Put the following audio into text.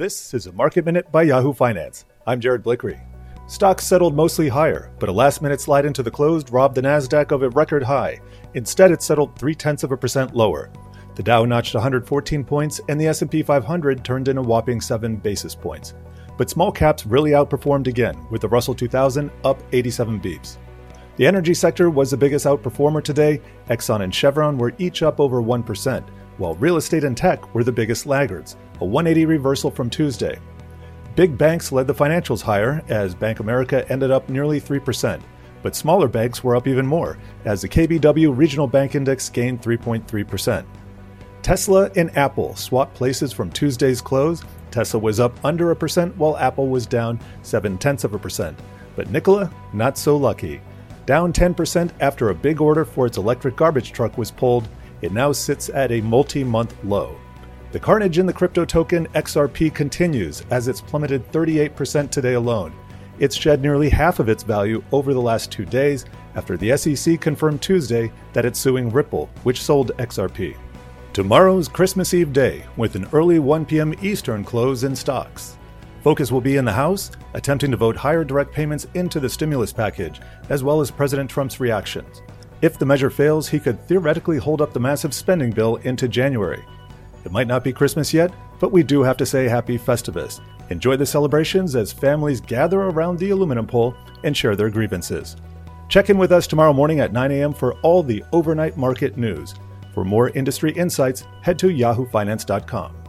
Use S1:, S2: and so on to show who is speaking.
S1: This is a Market Minute by Yahoo Finance. I'm Jared Blikre. Stocks settled mostly higher, but a last minute slide into the close robbed the NASDAQ of a record high. Instead, it settled three tenths of a percent lower. The Dow notched 114 points, and the S&P 500 turned in a whopping 7 basis points. But small caps really outperformed again, with the Russell 2000 up 87 beeps. The energy sector was the biggest outperformer today. Exxon and Chevron were each up over 1%, while real estate and tech were the biggest laggards, a 180 reversal from Tuesday. Big banks led the financials higher as Bank America ended up nearly 3%, but smaller banks were up even more as the KBW Regional Bank Index gained 3.3%. Tesla and Apple swapped places from Tuesday's close. Tesla was up under a percent while Apple was down 7 tenths of a percent. But Nikola, not so lucky. Down 10% after a big order for its electric garbage truck was pulled, it now sits at a multi month low. The carnage in the crypto token XRP continues as it's plummeted 38% today alone. It's shed nearly half of its value over the last two days after the SEC confirmed Tuesday that it's suing Ripple, which sold XRP. Tomorrow's Christmas Eve day with an early 1 p.m. Eastern close in stocks. Focus will be in the House, attempting to vote higher direct payments into the stimulus package, as well as President Trump's reactions. If the measure fails, he could theoretically hold up the massive spending bill into January. It might not be Christmas yet, but we do have to say Happy Festivus. Enjoy the celebrations as families gather around the aluminum pole and share their grievances. Check in with us tomorrow morning at 9 a.m. for all the overnight market news. For more industry insights, head to yahoofinance.com.